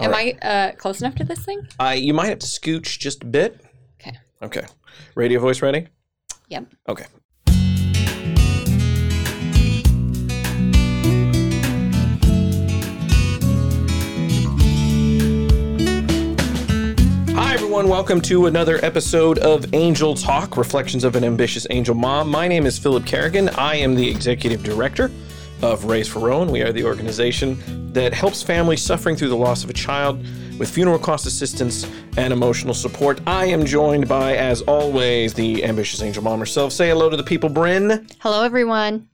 Am I uh, close enough to this thing? Uh, you might have to scooch just a bit. Okay. Okay. Radio voice ready? Yep. Okay. Hi, everyone. Welcome to another episode of Angel Talk Reflections of an Ambitious Angel Mom. My name is Philip Kerrigan. I am the executive director of Raise for Rowan. We are the organization that helps families suffering through the loss of a child with funeral cost assistance and emotional support. I am joined by, as always, the ambitious angel mom herself. Say hello to the people, Bryn. Hello, everyone.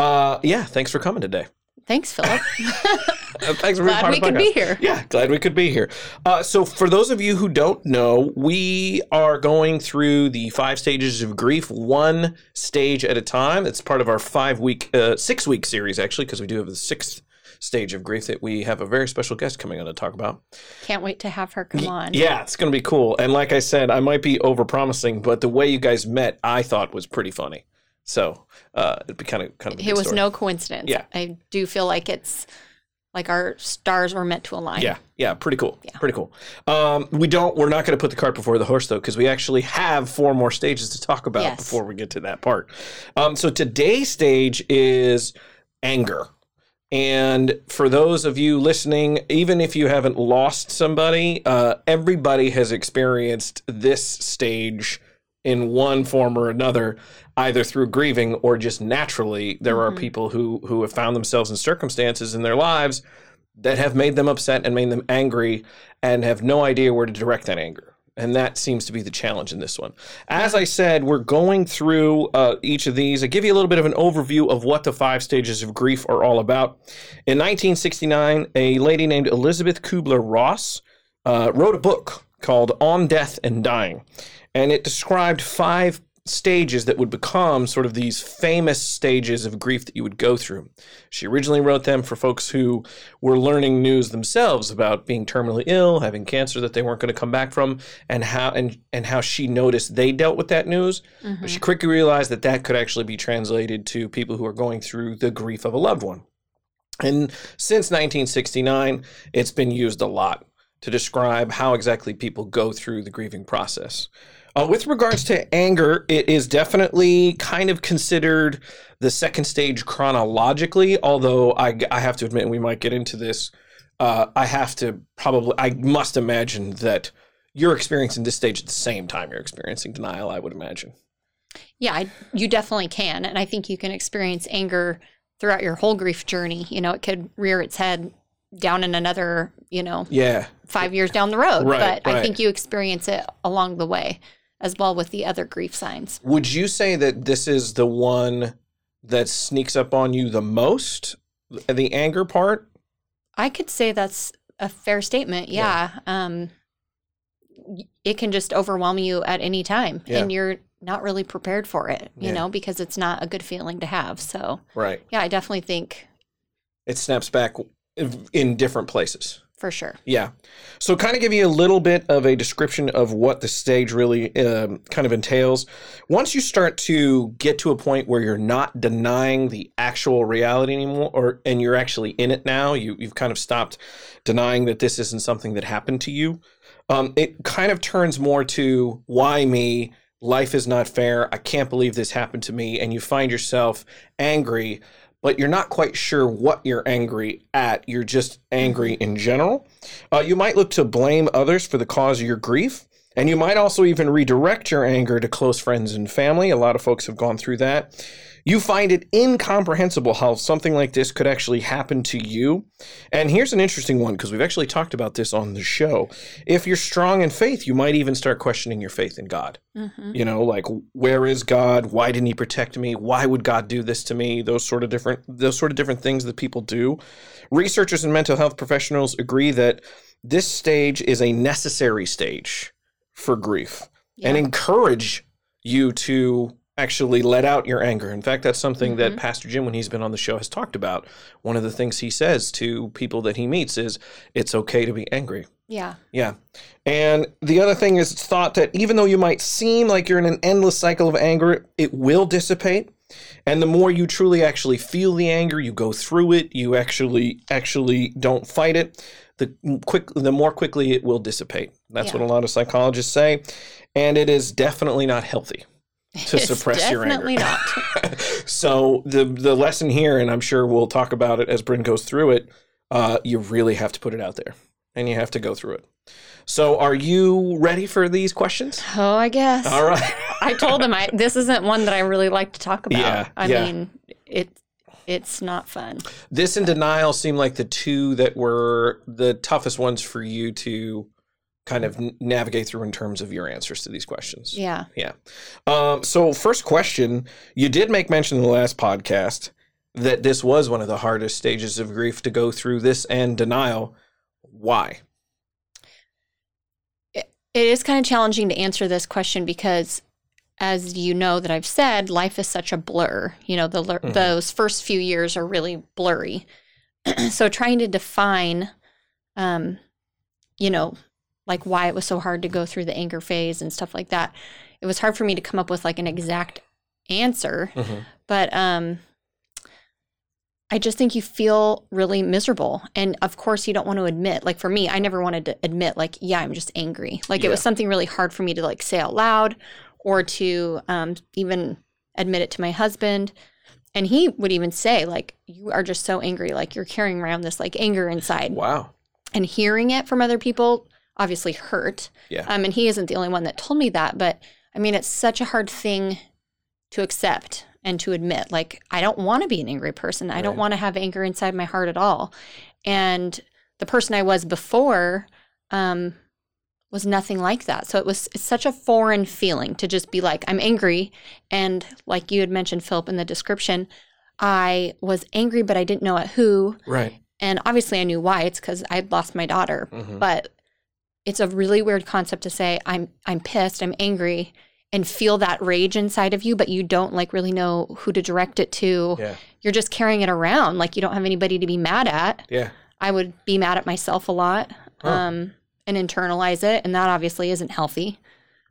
Uh, yeah, thanks for coming today. Thanks, Philip. Uh, thanks for being Glad part we of the could be here. Yeah, glad we could be here. Uh, so, for those of you who don't know, we are going through the five stages of grief, one stage at a time. It's part of our five week, uh, six week series, actually, because we do have the sixth stage of grief that we have a very special guest coming on to talk about. Can't wait to have her come on. Yeah, it's going to be cool. And like I said, I might be over promising, but the way you guys met, I thought was pretty funny. So, uh, it'd be kind of kind of. It was story. no coincidence. Yeah. I do feel like it's like our stars were meant to align. Yeah, yeah, pretty cool. Yeah. Pretty cool. Um, we don't. We're not going to put the cart before the horse, though, because we actually have four more stages to talk about Yes. before we get to that part. Um, so today's stage is anger. And for those of you listening, even if you haven't lost somebody, uh, everybody has experienced this stage in one form or another, either through grieving or just naturally. There are Mhm. people who who have found themselves in circumstances in their lives that have made them upset and made them angry and have no idea where to direct that anger. And that seems to be the challenge in this one. As I said, we're going through uh, each of these. I give you a little bit of an overview of what the five stages of grief are all about. In 1969, a lady named Elisabeth Kubler Ross uh, wrote a book called On Death and Dying. And it described five stages that would become sort of these famous stages of grief that you would go through. She originally wrote them for folks who were learning news themselves about being terminally ill, having cancer that they weren't going to come back from, and how and and how she noticed they dealt with that news. Mhm. But she quickly realized that that could actually be translated to people who are going through the grief of a loved one. And since 1969, it's been used a lot to describe how exactly people go through the grieving process. Uh, with regards to anger, it is definitely kind of considered the second stage chronologically, although I, I have to admit, we might get into this, uh, I have to probably, I must imagine that you're experiencing this stage at the same time you're experiencing denial, I would imagine. Yeah, I, you definitely can. And I think you can experience anger throughout your whole grief journey. You know, it could rear its head down in another, you know, Yeah. five years down the road. Right, but I think you experience it along the way as well with the other grief signs. Would you say that this is the one that sneaks up on you the most? The anger part? I could say that's a fair statement. Yeah. Um, it can just overwhelm you at any time, Yeah. and you're not really prepared for it, you Yeah. know, because it's not a good feeling to have. So, Right. yeah, I definitely think It snaps back in different places. For sure. Yeah. So, kind of give you a little bit of a description of what the stage really um, kind of entails. Once you start to get to a point where you're not denying the actual reality anymore, or and you're actually in it now, you you've kind of stopped denying that this isn't something that happened to you. Um, it kind of turns more to why me. Life is not fair. I can't believe this happened to me. And you find yourself angry but you're not quite sure what you're angry at. You're just angry in general. Uh, you might look to blame others for the cause of your grief. And you might also even redirect your anger to close friends and family. A lot of folks have gone through that. You find it incomprehensible how something like this could actually happen to you. And here's an interesting one because we've actually talked about this on the show. If you're strong in faith, you might even start questioning your faith in God. hmm You know, like where is God? Why didn't he protect me? Why would God do this to me? Those sort of different those sort of different things that people do. Researchers and mental health professionals agree that this stage is a necessary stage for grief and encourage you to actually let out your anger. In fact, that's something that Mhm. Pastor Jim when he's been on the show has talked about. One of the things he says to people that he meets is it's okay to be angry. Yeah. Yeah. And the other thing is, it's thought that even though you might seem like you're in an endless cycle of anger, it will dissipate. And the more you truly actually feel the anger, you go through it, you actually actually don't fight it, the quick the more quickly it will dissipate. That's Yeah. what a lot of psychologists say, and it is definitely not healthy to It's suppress your anger. definitely not. so the the lesson here, and I'm sure we'll talk about it as Bryn goes through it. Uh, you really have to put it out there, and you have to go through it. So, are you ready for these questions? Oh, I guess. All right. I told him I this isn't one that I really like to talk about. Yeah, I yeah. mean, it it's not fun. This and denial seem like the two that were the toughest ones for you to kind of navigate through in terms of your answers to these questions. Yeah. Yeah. Um, so, first question you did make mention in the last podcast that this was one of the hardest stages of grief to go through this and denial. Why? It is kind of challenging to answer this question because as you know that I've said, life is such a blur. You know, the Mhm. those first few years are really blurry. so trying to define um you know, like why it was so hard to go through the anger phase and stuff like that. It was hard for me to come up with like an exact answer. but um I just think you feel really miserable. And of course you don't want to admit, like for me, I never wanted to admit like, yeah, I'm just angry. Like it was something really hard for me to like say out loud or to um even admit it to my husband. And he would even say like you are just so angry like you're carrying around this like anger inside. Wow. And hearing it from other people obviously hurt. Yeah. Um and he isn't the only one that told me that, but I mean it's such a hard thing to accept and to admit like i don't want to be an angry person i don't want to have anger inside my heart at all and the person i was before um, was nothing like that so it was such a foreign feeling to just be like i'm angry and like you had mentioned philip in the description i was angry but i didn't know at who Right. and obviously i knew why it's because i'd lost my daughter Mhm. but it's a really weird concept to say i'm i'm pissed i'm angry and feel that rage inside of you but you don't like really know who to direct it to Yeah. you're just carrying it around like you don't have anybody to be mad at Yeah. i would be mad at myself a lot Huh. um, and internalize it and that obviously isn't healthy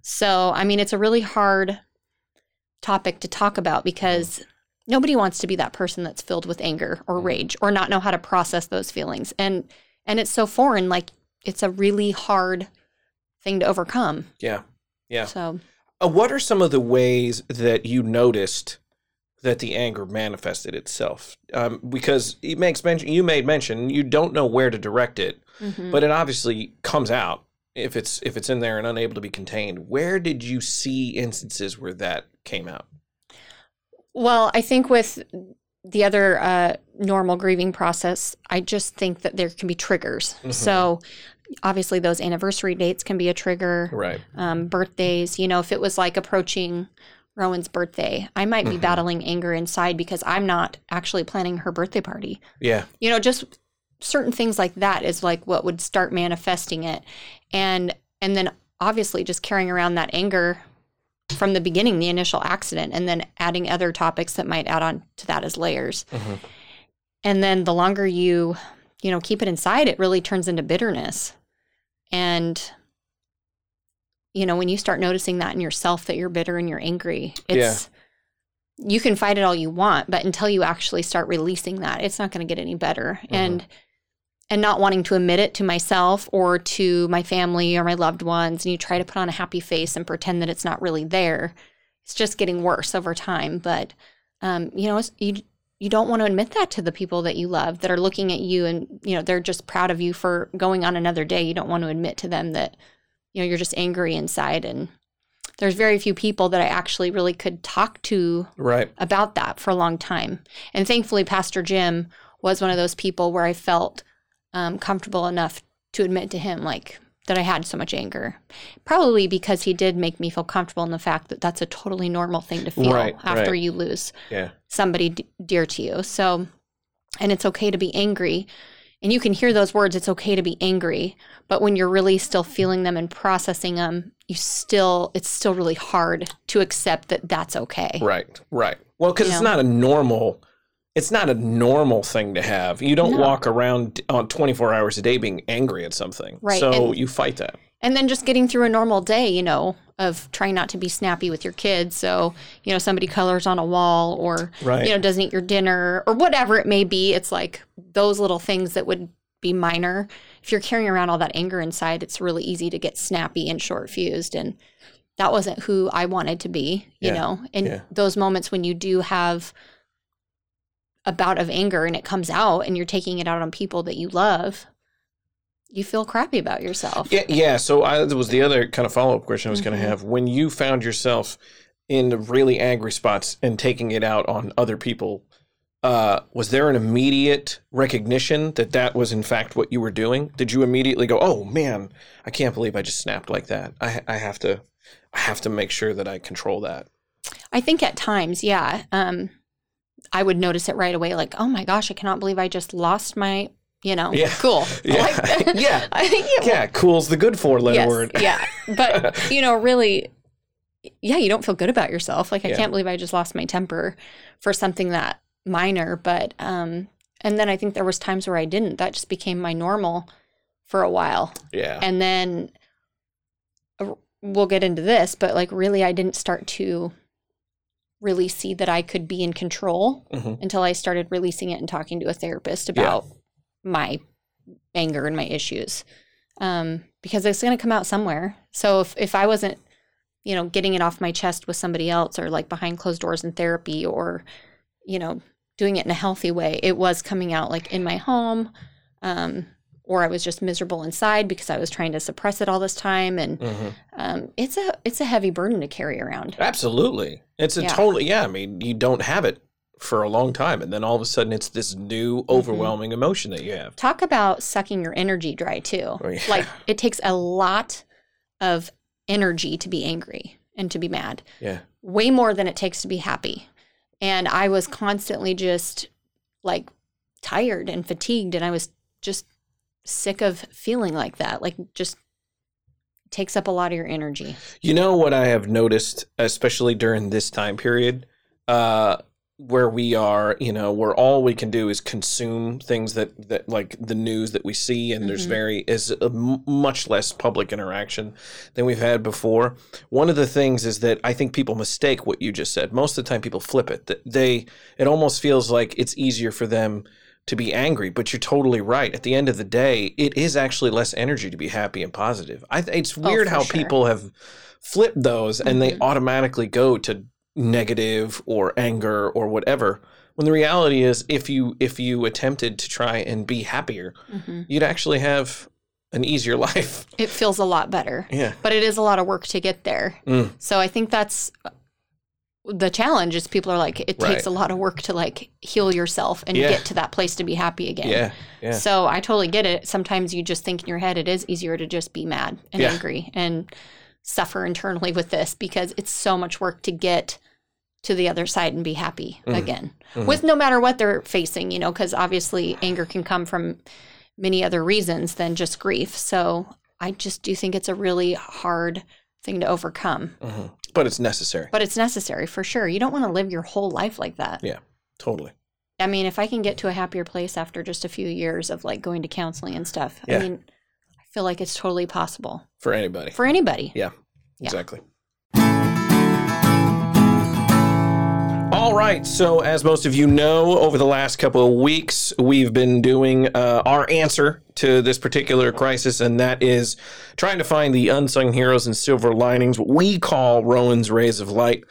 so i mean it's a really hard topic to talk about because nobody wants to be that person that's filled with anger or Mhm. rage or not know how to process those feelings and and it's so foreign like it's a really hard thing to overcome Yeah. Yeah. so Uh, what are some of the ways that you noticed that the anger manifested itself? Um, because it makes mention, you made mention, you don't know where to direct it, mhm. but it obviously comes out if it's if it's in there and unable to be contained. Where did you see instances where that came out? Well, I think with the other uh, normal grieving process, I just think that there can be triggers. Mhm. So, obviously, those anniversary dates can be a trigger. Right. Um, birthdays, you know, if it was like approaching Rowan's birthday, I might be Mhm. battling anger inside because I'm not actually planning her birthday party. Yeah. You know, just certain things like that is like what would start manifesting it, and and then obviously just carrying around that anger from the beginning, the initial accident, and then adding other topics that might add on to that as layers. Mhm. And then the longer you, you know, keep it inside, it really turns into bitterness. And you know, when you start noticing that in yourself that you're bitter and you're angry, it's you can fight it all you want, but until you actually start releasing that, it's not going to get any better. And and not wanting to admit it to myself or to my family or my loved ones, and you try to put on a happy face and pretend that it's not really there. It's just getting worse over time. But um, you know, it's, you you don't want to admit that to the people that you love that are looking at you and you know they're just proud of you for going on another day. You don't want to admit to them that you know you're just angry inside and there's very few people that I actually really could talk to Right. about that for a long time. And thankfully, Pastor Jim was one of those people where I felt um, comfortable enough to admit to him, like, that I had so much anger. Probably because he did make me feel comfortable in the fact that that's a totally normal thing to feel Right, after right. you lose Yeah. somebody d- dear to you. So, and it's okay to be angry. And you can hear those words, it's okay to be angry. But when you're really still feeling them and processing them, you still, it's still really hard to accept that that's okay. Right. Right. Well, because it's know? not a normal. It's not a normal thing to have. You don't No. walk around on 24 hours a day being angry at something. Right, So and- you fight that. And then just getting through a normal day, you know, of trying not to be snappy with your kids. So, you know, somebody colors on a wall or, Right. you know, doesn't eat your dinner or whatever it may be. It's like those little things that would be minor. If you're carrying around all that anger inside, it's really easy to get snappy and short fused. And that wasn't who I wanted to be, you Yeah, know? And yeah. those moments when you do have a bout of anger and it comes out and you're taking it out on people that you love, you feel crappy about yourself. Yeah, yeah. So I, that was the other kind of follow up question I was going Mhm. to have. When you found yourself in the really angry spots and taking it out on other people, uh, was there an immediate recognition that that was in fact what you were doing? Did you immediately go, "Oh man, I can't believe I just snapped like that. I, I have to, I have to make sure that I control that." I think at times, yeah, um, I would notice it right away. Like, oh my gosh, I cannot believe I just lost my, you know, Yeah. cool. Yeah, Like- yeah, I think it yeah. Cool's the good four letter yes, word. yeah, but you know, really, yeah, you don't feel good about yourself. Like, I Yeah. can't believe I just lost my temper for something that minor. But, um, and then I think there was times where I didn't. That just became my normal for a while, Yeah, and then uh, we'll get into this. But like, really, I didn't start to really see that I could be in control Mhm. until I started releasing it and talking to a therapist about my anger and my issues. Um, because it's going to come out somewhere. So if, if I wasn't, you know, getting it off my chest with somebody else or like behind closed doors in therapy or, you know, doing it in a healthy way, it was coming out like in my home. Um, or I was just miserable inside because I was trying to suppress it all this time. And Mhm. um, it's a it's a heavy burden to carry around. Absolutely. It's a Yeah. totally, yeah. I mean, you don't have it for a long time. And then all of a sudden, it's this new, Mm-hmm. overwhelming emotion that you have. Talk about sucking your energy dry too. Oh, yeah. Like it takes a lot of energy to be angry and to be mad. Yeah. Way more than it takes to be happy. And I was constantly just like tired and fatigued and I was just sick of feeling like that. Like just takes up a lot of your energy. You know what I have noticed, especially during this time period, uh, where we are, you know, where all we can do is consume things that, that like the news that we see, and there's Mhm. very is m- much less public interaction than we've had before. One of the things is that I think people mistake what you just said. Most of the time, people flip it. That They it almost feels like it's easier for them to be angry, but you're totally right. At the end of the day, it is actually less energy to be happy and positive. I it's weird for how sure. people have flipped those and they Mhm. automatically go to negative or anger or whatever. When the reality is, if you if you attempted to try and be happier, Mhm. you'd actually have an easier life. It feels a lot better. Yeah. But it is a lot of work to get there. Mm. So I think that's the challenge is people are like it takes a lot of work to like heal yourself and Yeah. get to that place to be happy again. Yeah. Yeah. So I totally get it. Sometimes you just think in your head it is easier to just be mad and Yeah. angry and suffer internally with this because it's so much work to get to the other side and be happy Mhm. again. Mhm. With no matter what they're facing, you know, because obviously anger can come from many other reasons than just grief. So I just do think it's a really hard thing to overcome. Mhm. But it's necessary. But it's necessary for sure. You don't want to live your whole life like that. Yeah. Totally. I mean, if I can get to a happier place after just a few years of like going to counseling and stuff, Yeah. I mean, I feel like it's totally possible For anybody. for anybody. Yeah. Yeah. Exactly. All right. So, as most of you know, over the last couple of weeks, we've been doing uh, our answer to this particular crisis, and that is trying to find the unsung heroes and silver linings, what we call Rowan's rays of light.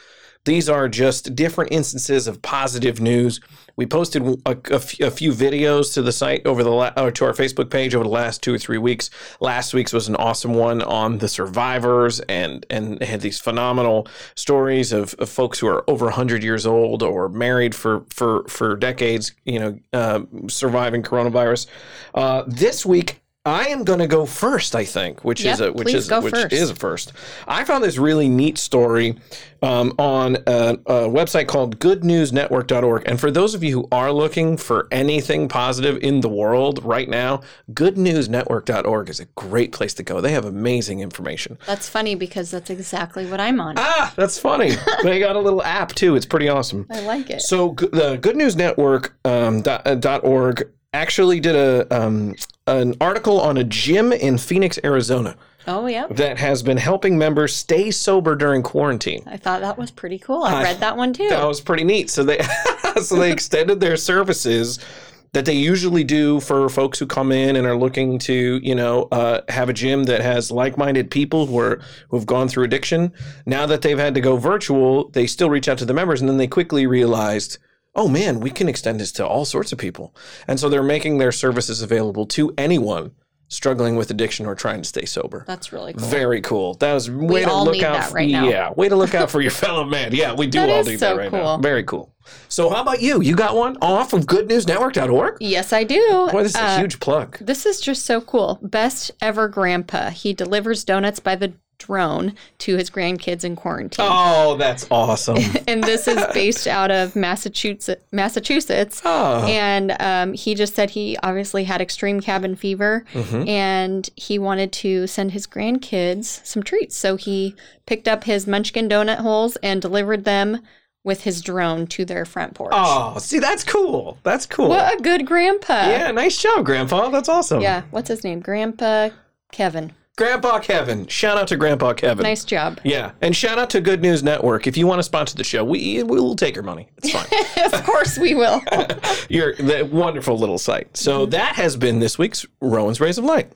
These are just different instances of positive news. We posted a, a f- a few videos to the site over the la- or to our Facebook page over the last two or three weeks. Last week's was an awesome one on the survivors and and had these phenomenal stories of, of folks who are over 100 years old or married for for for decades. You know, uh, surviving coronavirus. Uh, this week. I am going to go first, I think, which is a which is which first. is a first. I found this really neat story um, on a, a website called goodnewsnetwork.org. And for those of you who are looking for anything positive in the world right now, goodnewsnetwork.org is a great place to go. They have amazing information. That's funny because that's exactly what I'm on. Ah, that's funny. they got a little app too. It's pretty awesome. I like it. So the Good News Network um, dot, uh, dot org actually did a um, an article on a gym in Phoenix, Arizona Oh, yep. that has been helping members stay sober during quarantine. I thought that was pretty cool. I I- read that one too. That was pretty neat. So they so they extended their services that they usually do for folks who come in and are looking to, you know, uh, have a gym that has like-minded people who are who've gone through addiction. Now that they've had to go virtual, they still reach out to the members, and then they quickly realized, oh man, we can extend this to all sorts of people, and so they're making their services available to anyone struggling with addiction or trying to stay sober. That's really cool. Very cool. That was way to all look out. that right now. Yeah, way to look out for your fellow man. Yeah, we do That all need so that right cool. now. Very cool. So, how about you? You got one off of GoodNewsNetwork.org? Yes, I do. Boy, this is Uh, a huge plug. This is just so cool. Best ever grandpa. He delivers donuts by the drone to his grandkids in quarantine. Oh, that's awesome. And this is based out of Massachusetts. Massachusetts. Oh. And um, he just said he obviously had extreme cabin fever Mhm. and he wanted to send his grandkids some treats. So he picked up his munchkin donut holes and delivered them with his drone to their front porch. Oh, see, that's cool. That's cool. What a good grandpa. Yeah, nice job, Grandpa. That's awesome. Yeah. What's his name? Grandpa Kevin. Grandpa Kevin. Shout out to Grandpa Kevin. Nice job. Yeah, and shout out to Good News Network. If you want to sponsor the show, we we'll take your money. It's fine. of course we will. You're the wonderful little site. So mm-hmm. that has been this week's Rowan's Rays of Light.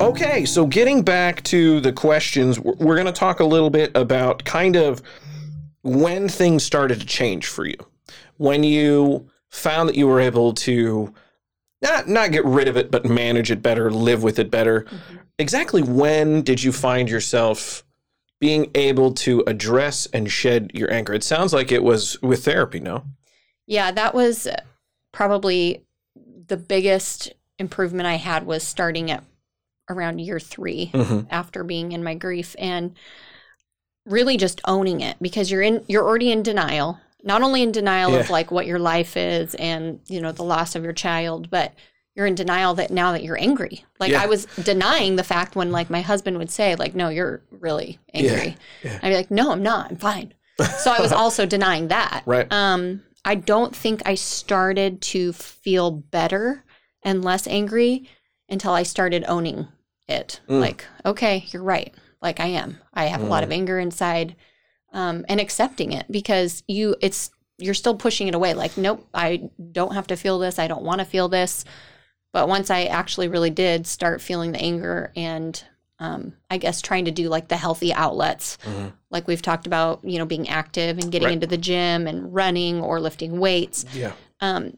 Okay, so getting back to the questions, we're- we're going to talk a little bit about kind of when things started to change for you. When you found that you were able to not not get rid of it, but manage it better, live with it better. Exactly when did you find yourself being able to address and shed your anger? It sounds like it was with therapy, no? Yeah, that was probably the biggest improvement I had was starting at around year 3 Mm-hmm. after being in my grief and really just owning it because you're in you're already in denial. Not only in denial of like what your life is and, you know, the loss of your child, but you're in denial that now that you're angry. Like Yeah. I was denying the fact when like my husband would say like no, you're really angry. yeah. I'd be like no, I'm not. I'm fine. So I was also denying that. Right. Um, I don't think I started to feel better and less angry until I started owning it. Mm. Like, okay, you're right. Like I am. I have a lot Mm. of anger inside, um, and accepting it because you, it's you're still pushing it away. Like, nope, I don't have to feel this. I don't want to feel this. But once I actually really did start feeling the anger and um, I guess trying to do like the healthy outlets, Mhm. like we've talked about, you know, being active and getting Right. into the gym and running or lifting weights. Yeah. Um,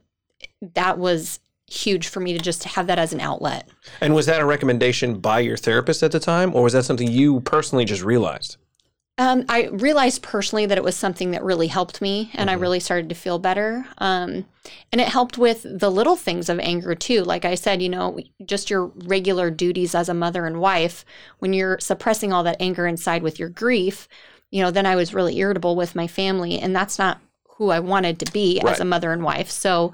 that was huge for me to just have that as an outlet. And was that a recommendation by your therapist at the time, or was that something you personally just realized? Um, I realized personally that it was something that really helped me, and I Mhm. really started to feel better. Um, and it helped with the little things of anger too. Like I said, you know, just your regular duties as a mother and wife. When you're suppressing all that anger inside with your grief, you know, then I was really irritable with my family, and that's not who I wanted to be Right. as a mother and wife. So,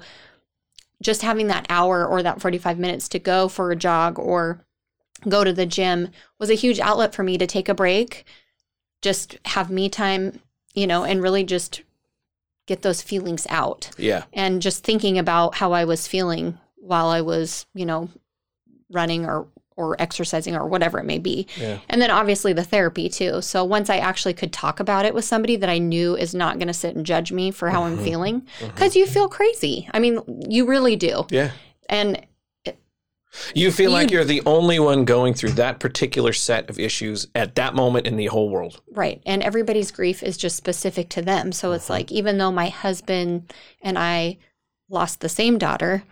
just having that hour or that 45 minutes to go for a jog or go to the gym was a huge outlet for me to take a break just have me time, you know, and really just get those feelings out. Yeah. And just thinking about how I was feeling while I was, you know, running or or exercising or whatever it may be. Yeah. And then obviously the therapy too. So once I actually could talk about it with somebody that I knew is not going to sit and judge me for how I'm Mhm. feeling Mhm. cuz you feel crazy. I mean, you really do. Yeah. And You feel like You- you're the only one going through that particular set of issues at that moment in the whole world. Right. And everybody's grief is just specific to them. So it's Mhm. like, even though my husband and I lost the same daughter,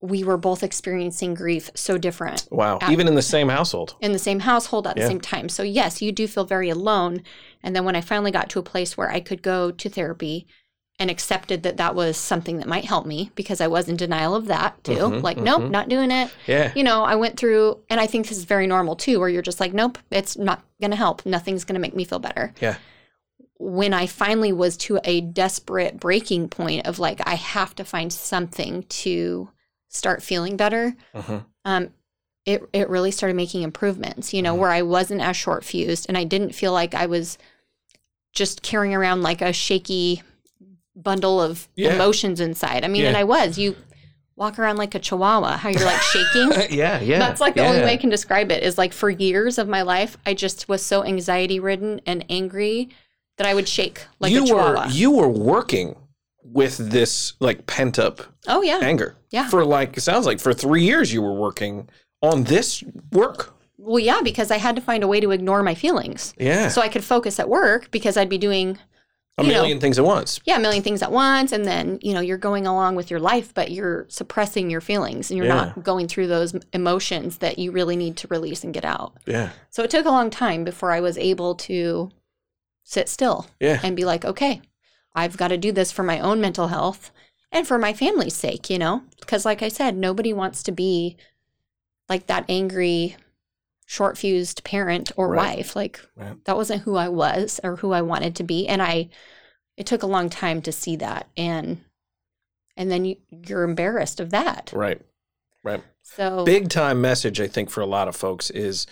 we were both experiencing grief so different Wow. At- Even in the same household. in the same household at Yeah. the same time. So, yes, you do feel very alone. And then when I finally got to a place where I could go to therapy and accepted that that was something that might help me because I was in denial of that too. Mhm, like, nope, mhm. not doing it Yeah. you know, I went through, and I think this is very normal too, where you're just like, nope, it's not going to help. Nothing's going to make me feel better. Yeah. When I finally was to a desperate breaking point of like, I have to find something to start feeling better, Mhm. um, it, it really started making improvements, you know, Mhm. where I wasn't as short fused and I didn't feel like I was just carrying around like a shaky bundle of Yeah. emotions inside. I mean, Yeah. and I was. You walk around like a chihuahua, how you're like shaking. yeah. Yeah. That's like the only way I can describe it is like for years of my life, I just was so anxiety ridden and angry that I would shake like you a chihuahua. were you were working with this like pent up Oh yeah. anger. Yeah. For like it sounds like for three years you were working on this work. Well, yeah, because I had to find a way to ignore my feelings. Yeah. So I could focus at work because I'd be doing a you know, million things at once. yeah, a million things at once and then, you know, you're going along with your life but you're suppressing your feelings and you're Yeah. not going through those emotions that you really need to release and get out. Yeah. So it took a long time before I was able to sit still Yeah. and be like, okay, I've got to do this for my own mental health and for my family's sake, you know? Because, like I said, nobody wants to be like that angry, short fused parent or Right. wife. Like, Right. that wasn't who I was or who I wanted to be. And I, it took a long time to see that. And, and then you, you're embarrassed of that. Right. Right. So, Big time message, I think, for a lot of folks is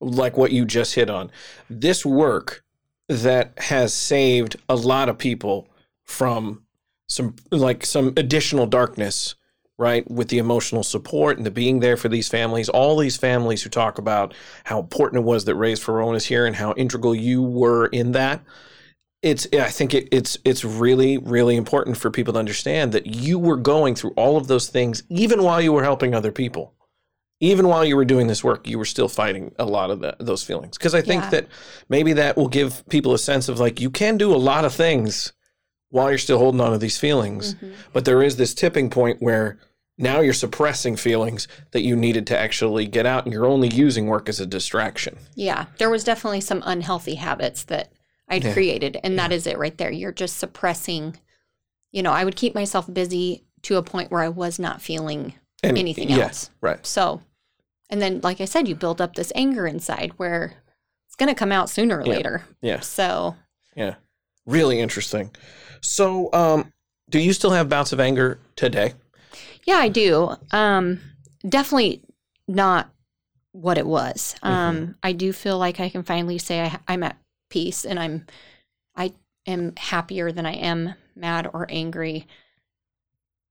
like what you just hit on. This work that has saved a lot of people from some like some additional darkness, right? With the emotional support and the being there for these families, all these families who talk about how important it was that Raise for Rowan is here and how integral you were in that. It's I think it, it's it's really really important for people to understand that you were going through all of those things even while you were helping other people even while you were doing this work, you were still fighting a lot of the, those feelings. Because I think Yeah. that maybe that will give people a sense of like, you can do a lot of things while you're still holding on to these feelings. Mhm. But there is this tipping point where now you're suppressing feelings that you needed to actually get out and you're only using work as a distraction. Yeah, there was definitely some unhealthy habits that I'd Yeah. created, and that is it right there. You're just suppressing. You know, I would keep myself busy to a point where I was not feeling And anything yeah, else. Right. So, and then, like I said, you build up this anger inside where it's going to come out sooner or Yeah. later. Yeah. So, Yeah. Really interesting. So, um, do you still have bouts of anger today? yeah, I do. Um, definitely not what it was. Mm-hmm. Um, I do feel like I can finally say I, I'm at peace and I'm, I am happier than I am mad or angry.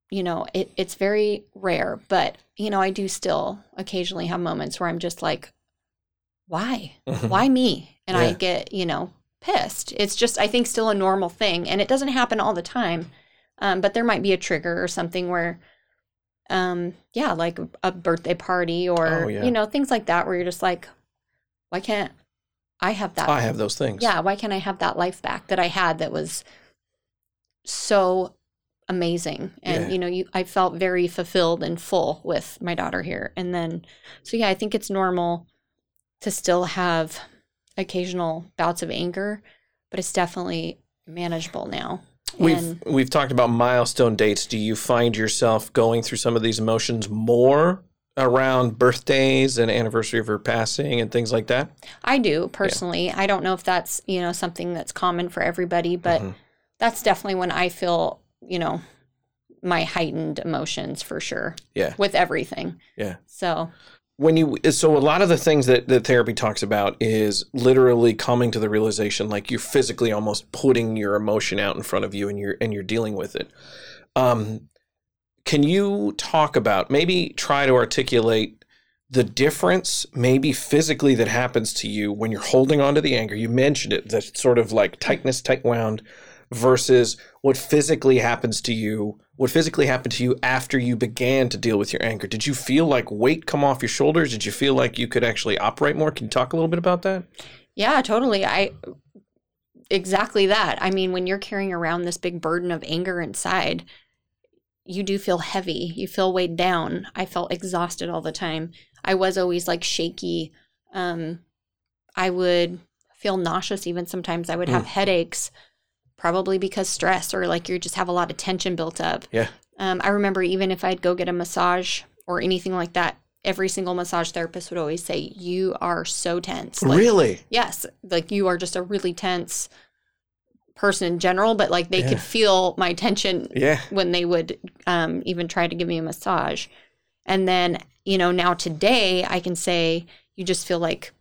You know, it, it's very rare, but you know, I do still occasionally have moments where I'm just like, why? Why me? And I get, you know, pissed. It's just, I think, still a normal thing. And it doesn't happen all the time. Um, but there might be a trigger or something where, um, yeah, like a birthday party or, Oh, yeah. you know, things like that where you're just like, why can't I have that? I have those things. Yeah, why can't I have that life back that I had that was so amazing? And Yeah. you know, you I felt very fulfilled and full with my daughter here. And then so yeah, I think it's normal to still have occasional bouts of anger, but it's definitely manageable now. We've And we've talked about milestone dates. Do you find yourself going through some of these emotions more around birthdays and anniversary of her passing and things like that? I do personally. I don't know if that's, you know, something that's common for everybody, but Mhm. that's definitely when I feel, you know, my heightened emotions for sure. Yeah. With everything. Yeah. So, When you so a lot of the things that, that therapy talks about is literally coming to the realization like you're physically almost putting your emotion out in front of you and you're and you're dealing with it. Um, can you talk about maybe try to articulate the difference maybe physically that happens to you when you're holding on to the anger you mentioned it that sort of like tightness tight wound versus what physically happens to you what physically happened to you after you began to deal with your anger did you feel like weight come off your shoulders did you feel like you could actually operate more can you talk a little bit about that yeah, totally. I exactly that. I mean, when you're carrying around this big burden of anger inside, you do feel heavy. You feel weighed down. I felt exhausted all the time. I was always like shaky. Um, I would feel nauseous even sometimes. I would have headaches, probably because stress or like you just have a lot of tension built up. Yeah. Um, I remember even if I'd go get a massage or anything like that, every single massage therapist would always say, "You are so tense." Like, really yes like you are just a really tense person in general but like they Yeah. could feel my tension yeah when they would um, even try to give me a massage and then you know now today i can say you just feel like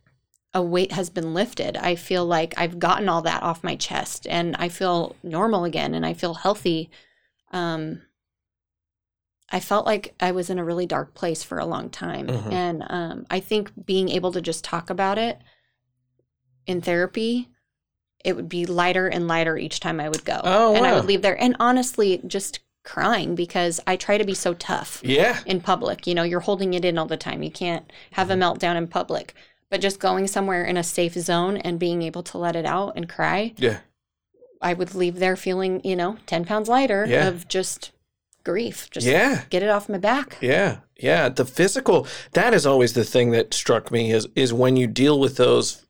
a weight has been lifted i feel like i've gotten all that off my chest and i feel normal again and i feel healthy um, i felt like i was in a really dark place for a long time Mhm. and um, i think being able to just talk about it in therapy it would be lighter and lighter each time I would go. Oh, and I would leave there and honestly just crying because I try to be so tough Yeah. in public. You know, you're holding it in all the time. You can't have a meltdown in public. But just going somewhere in a safe zone and being able to let it out and cry, Yeah. I would leave there feeling, you know, 10 pounds lighter Yeah. of just grief. Just Yeah. get it off my back. Yeah, yeah. The physical that is always the thing that struck me is is when you deal with those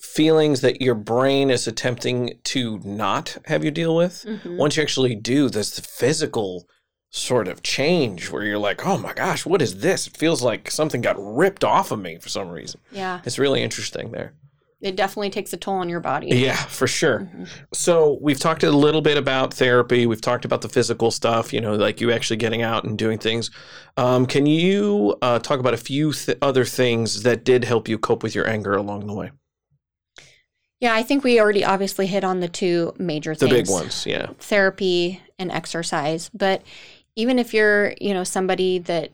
feelings that your brain is attempting to not have you deal with. Mhm. Once you actually do, the physical sort of change where you're like, oh my gosh, what is this? It feels like something got ripped off of me for some reason. Yeah. It's really interesting there. It definitely takes a toll on your body. Yeah, for sure. Mhm. So we've talked a little bit about therapy. We've talked about the physical stuff. You know, like you actually getting out and doing things. Um, can you uh, talk about a few th- other things that did help you cope with your anger along the way? Yeah, I think we already obviously hit on the two major The things. big ones, yeah. Therapy and exercise. But even if you're, you know, somebody that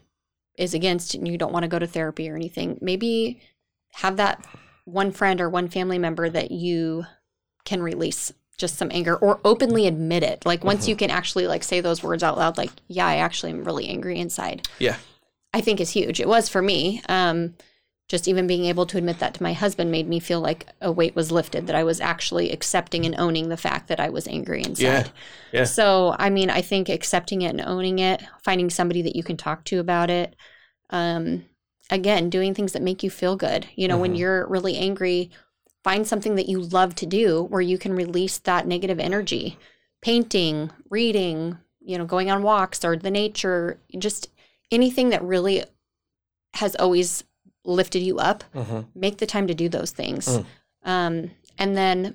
is against and you don't want to go to therapy or anything, maybe have that one friend or one family member that you can release just some anger or openly admit it. Like once Mhm. you can actually like say those words out loud, like, yeah, I actually am really angry inside. Yeah. I think is huge. It was for me. Um, just even being able to admit that to my husband made me feel like a weight was lifted, that I was actually accepting and owning the fact that I was angry inside. Yeah. Yeah. So, I mean, I think accepting it and owning it, finding somebody that you can talk to about it. Um, again, doing things that make you feel good. You know, when Mhm. you're really angry, find something that you love to do where you can release that negative energy. Painting, reading, you know, going on walks or the nature, just anything that really has always lifted you up hmm make the time to do those things. Mm. Um, and then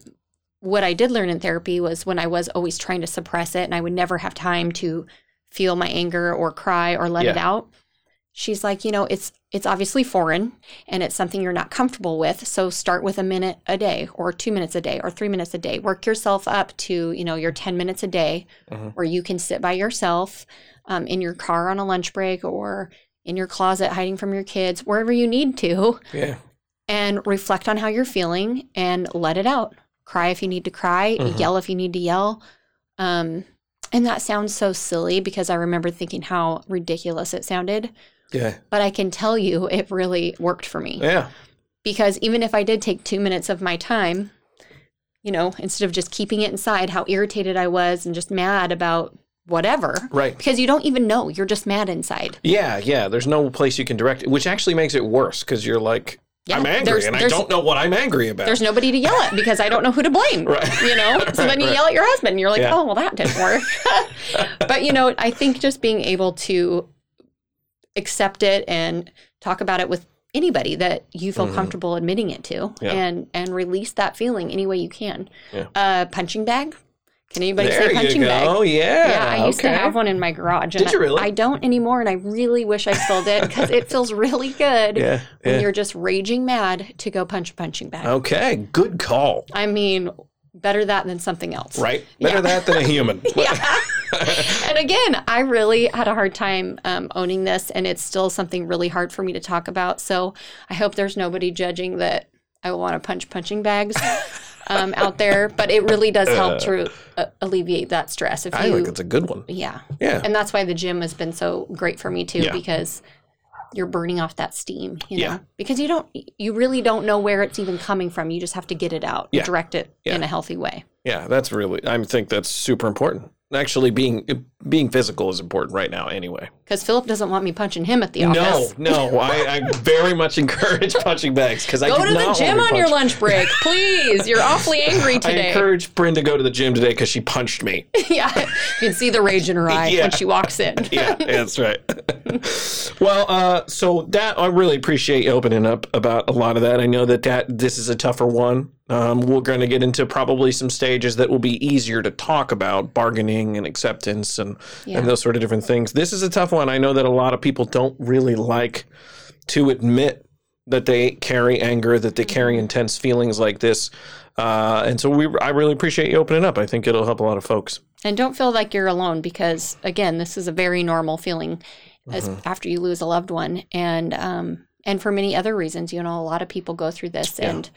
what I did learn in therapy was when I was always trying to suppress it and I would never have time to feel my anger or cry or let it out. She's like, you know, it's it's obviously foreign and it's something you're not comfortable with. So start with a minute a day or 2 minutes a day or 3 minutes a day. Work yourself up to, you know, your 10 minutes a day Mhm. where you can sit by yourself um, in your car on a lunch break or in your closet hiding from your kids, wherever you need to Yeah. and reflect on how you're feeling and let it out. Cry if you need to cry, Mhm. yell if you need to yell. Um, and that sounds so silly because I remember thinking how ridiculous it sounded. Yeah. But I can tell you it really worked for me Yeah. because even if I did take two minutes of my time, you know, instead of just keeping it inside, how irritated I was and just mad about whatever, Right. because you don't even know, you're just mad inside. Yeah. Yeah. There's no place you can direct it, which actually makes it worse because you're like, Yeah, I'm angry and I don't know what I'm angry about. There's nobody to yell at because I don't know who to blame. Right. You know? So then you Right. yell at your husband and you're like, Yeah. oh, well, that didn't work. but, you know, I think just being able to accept it and talk about it with anybody that you feel Mhm. comfortable admitting it to Yeah. and and release that feeling any way you can. Yeah. Uh, punching bag. Can anybody there say punching bag? Yeah. Yeah, I used okay. to have one in my garage. and Did you really? I, I don't anymore, and I really wish I still did because it feels really good Yeah. when yeah. you're just raging mad to go punch a punching bag. Okay. Good call. I mean, better that than something else. Right. Better Yeah. that than a human. Yeah. and again, I really had a hard time um, owning this, and it's still something really hard for me to talk about. So I hope there's nobody judging that I want to punch punching bags um, out there, but it really does help to uh, alleviate that stress. If I you, think it's a good one. yeah, Yeah. and that's why the gym has been so great for me too, Yeah. because you're burning off that steam. You know? Yeah. because you don't, you really don't know where it's even coming from. You just have to get it out, Yeah. direct it Yeah. in a healthy way. Yeah, that's really. I think that's super important. Actually, being being physical is important right now. Anyway. Because Philip doesn't want me punching him at the office. No, no. I, I very much encourage punching bags because I Go to the gym on your lunch break, please. You're awfully angry today. I encourage Bryn to go to the gym today because she punched me. yeah, you can see the rage in her eye Yeah. when she walks in. yeah, that's right. well, uh, so that I really appreciate you opening up about a lot of that. I know that that this is a tougher one. Um, we're going to get into probably some stages that will be easier to talk about, bargaining and acceptance and Yeah. and those sort of different things. This is a tough one. I know that a lot of people don't really like to admit that they carry anger, that they carry intense feelings like this. Uh, and so we, I really appreciate you opening up. I think it'll help a lot of folks. And don't feel like you're alone because, again, this is a very normal feeling as Mm-hmm. after you lose a loved one, and um, and for many other reasons. You know, a lot of people go through this, Yeah. and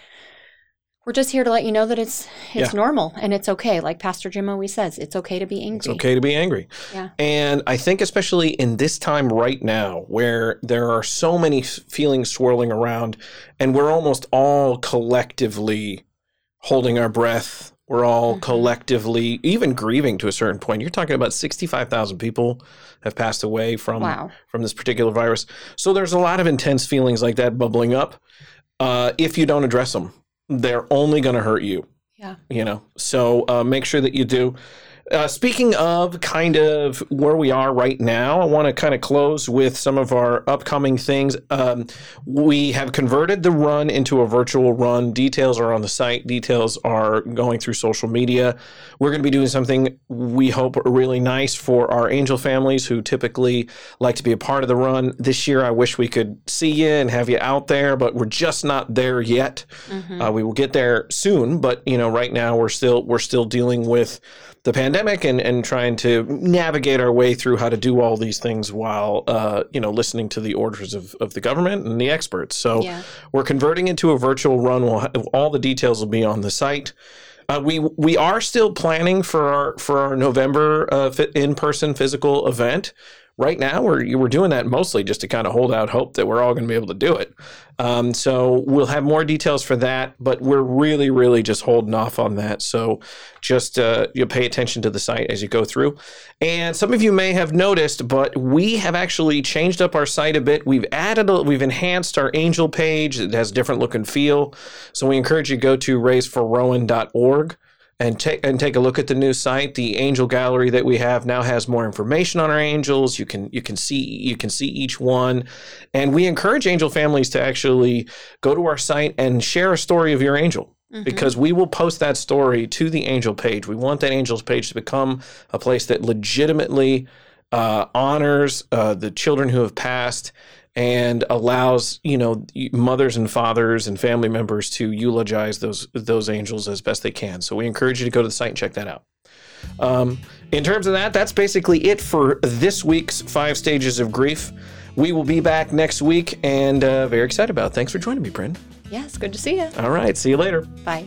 we're just here to let you know that it's it's Yeah. normal and it's okay. Like Pastor Jim always says, it's okay to be angry. It's okay to be angry. Yeah. And I think, especially in this time right now, where there are so many feelings swirling around, and we're almost all collectively holding our breath. We're all Mhm. collectively, even grieving to a certain point. You're talking about 65,000 people have passed away from Wow. from this particular virus. So there's a lot of intense feelings like that bubbling up. Uh, if you don't address them, they're only going to hurt you. Yeah. you know? So uh, make sure that you do uh, speaking of kind of where we are right now i want to kind of close with some of our upcoming things. Um, we have converted the run into a virtual run. Details are on the site. Details are going through social media. We're going to be doing something we hope really nice for our angel families who typically like to be a part of the run. This year i wish we could see you and have you out there but we're just not there yet. Mhm. uh, we will get there soon, but you know, right now we're still we're still dealing with the pandemic and and trying to navigate our way through how to do all these things while uh, you know listening to the orders of, of the government and the experts. So yeah. we're converting into a virtual run. We'll ha- all the details will be on the site. Uh, we we are still planning for our for our November uh, in person physical event. Right now, we're we're doing that mostly just to kind of hold out hope that we're all going to be able to do it. Um, so we'll have more details for that, but we're really really just holding off on that. So just uh, you pay attention to the site as you go through. And some of you may have noticed, but we have actually changed up our site a bit. We've added, a, we've enhanced our angel page. It has different look and feel. So we encourage you to go to raiseforrowan.org and take and take a look at the new site. The angel gallery that we have now has more information on our angels. You can you can see you can see each one, and we encourage angel families to actually go to our site and share a story of your angel Mhm. because we will post that story to the angel page. We want that angels page to become a place that legitimately uh, honors uh, the children who have passed and allows you know mothers and fathers and family members to eulogize those those angels as best they can. So we encourage you to go to the site and check that out. Um, in terms of that, that's basically it for this week's five stages of grief. We will be back next week and uh, very excited about it. Thanks for joining me, Bryn. Yes, good to see you. All right, see you later. Bye.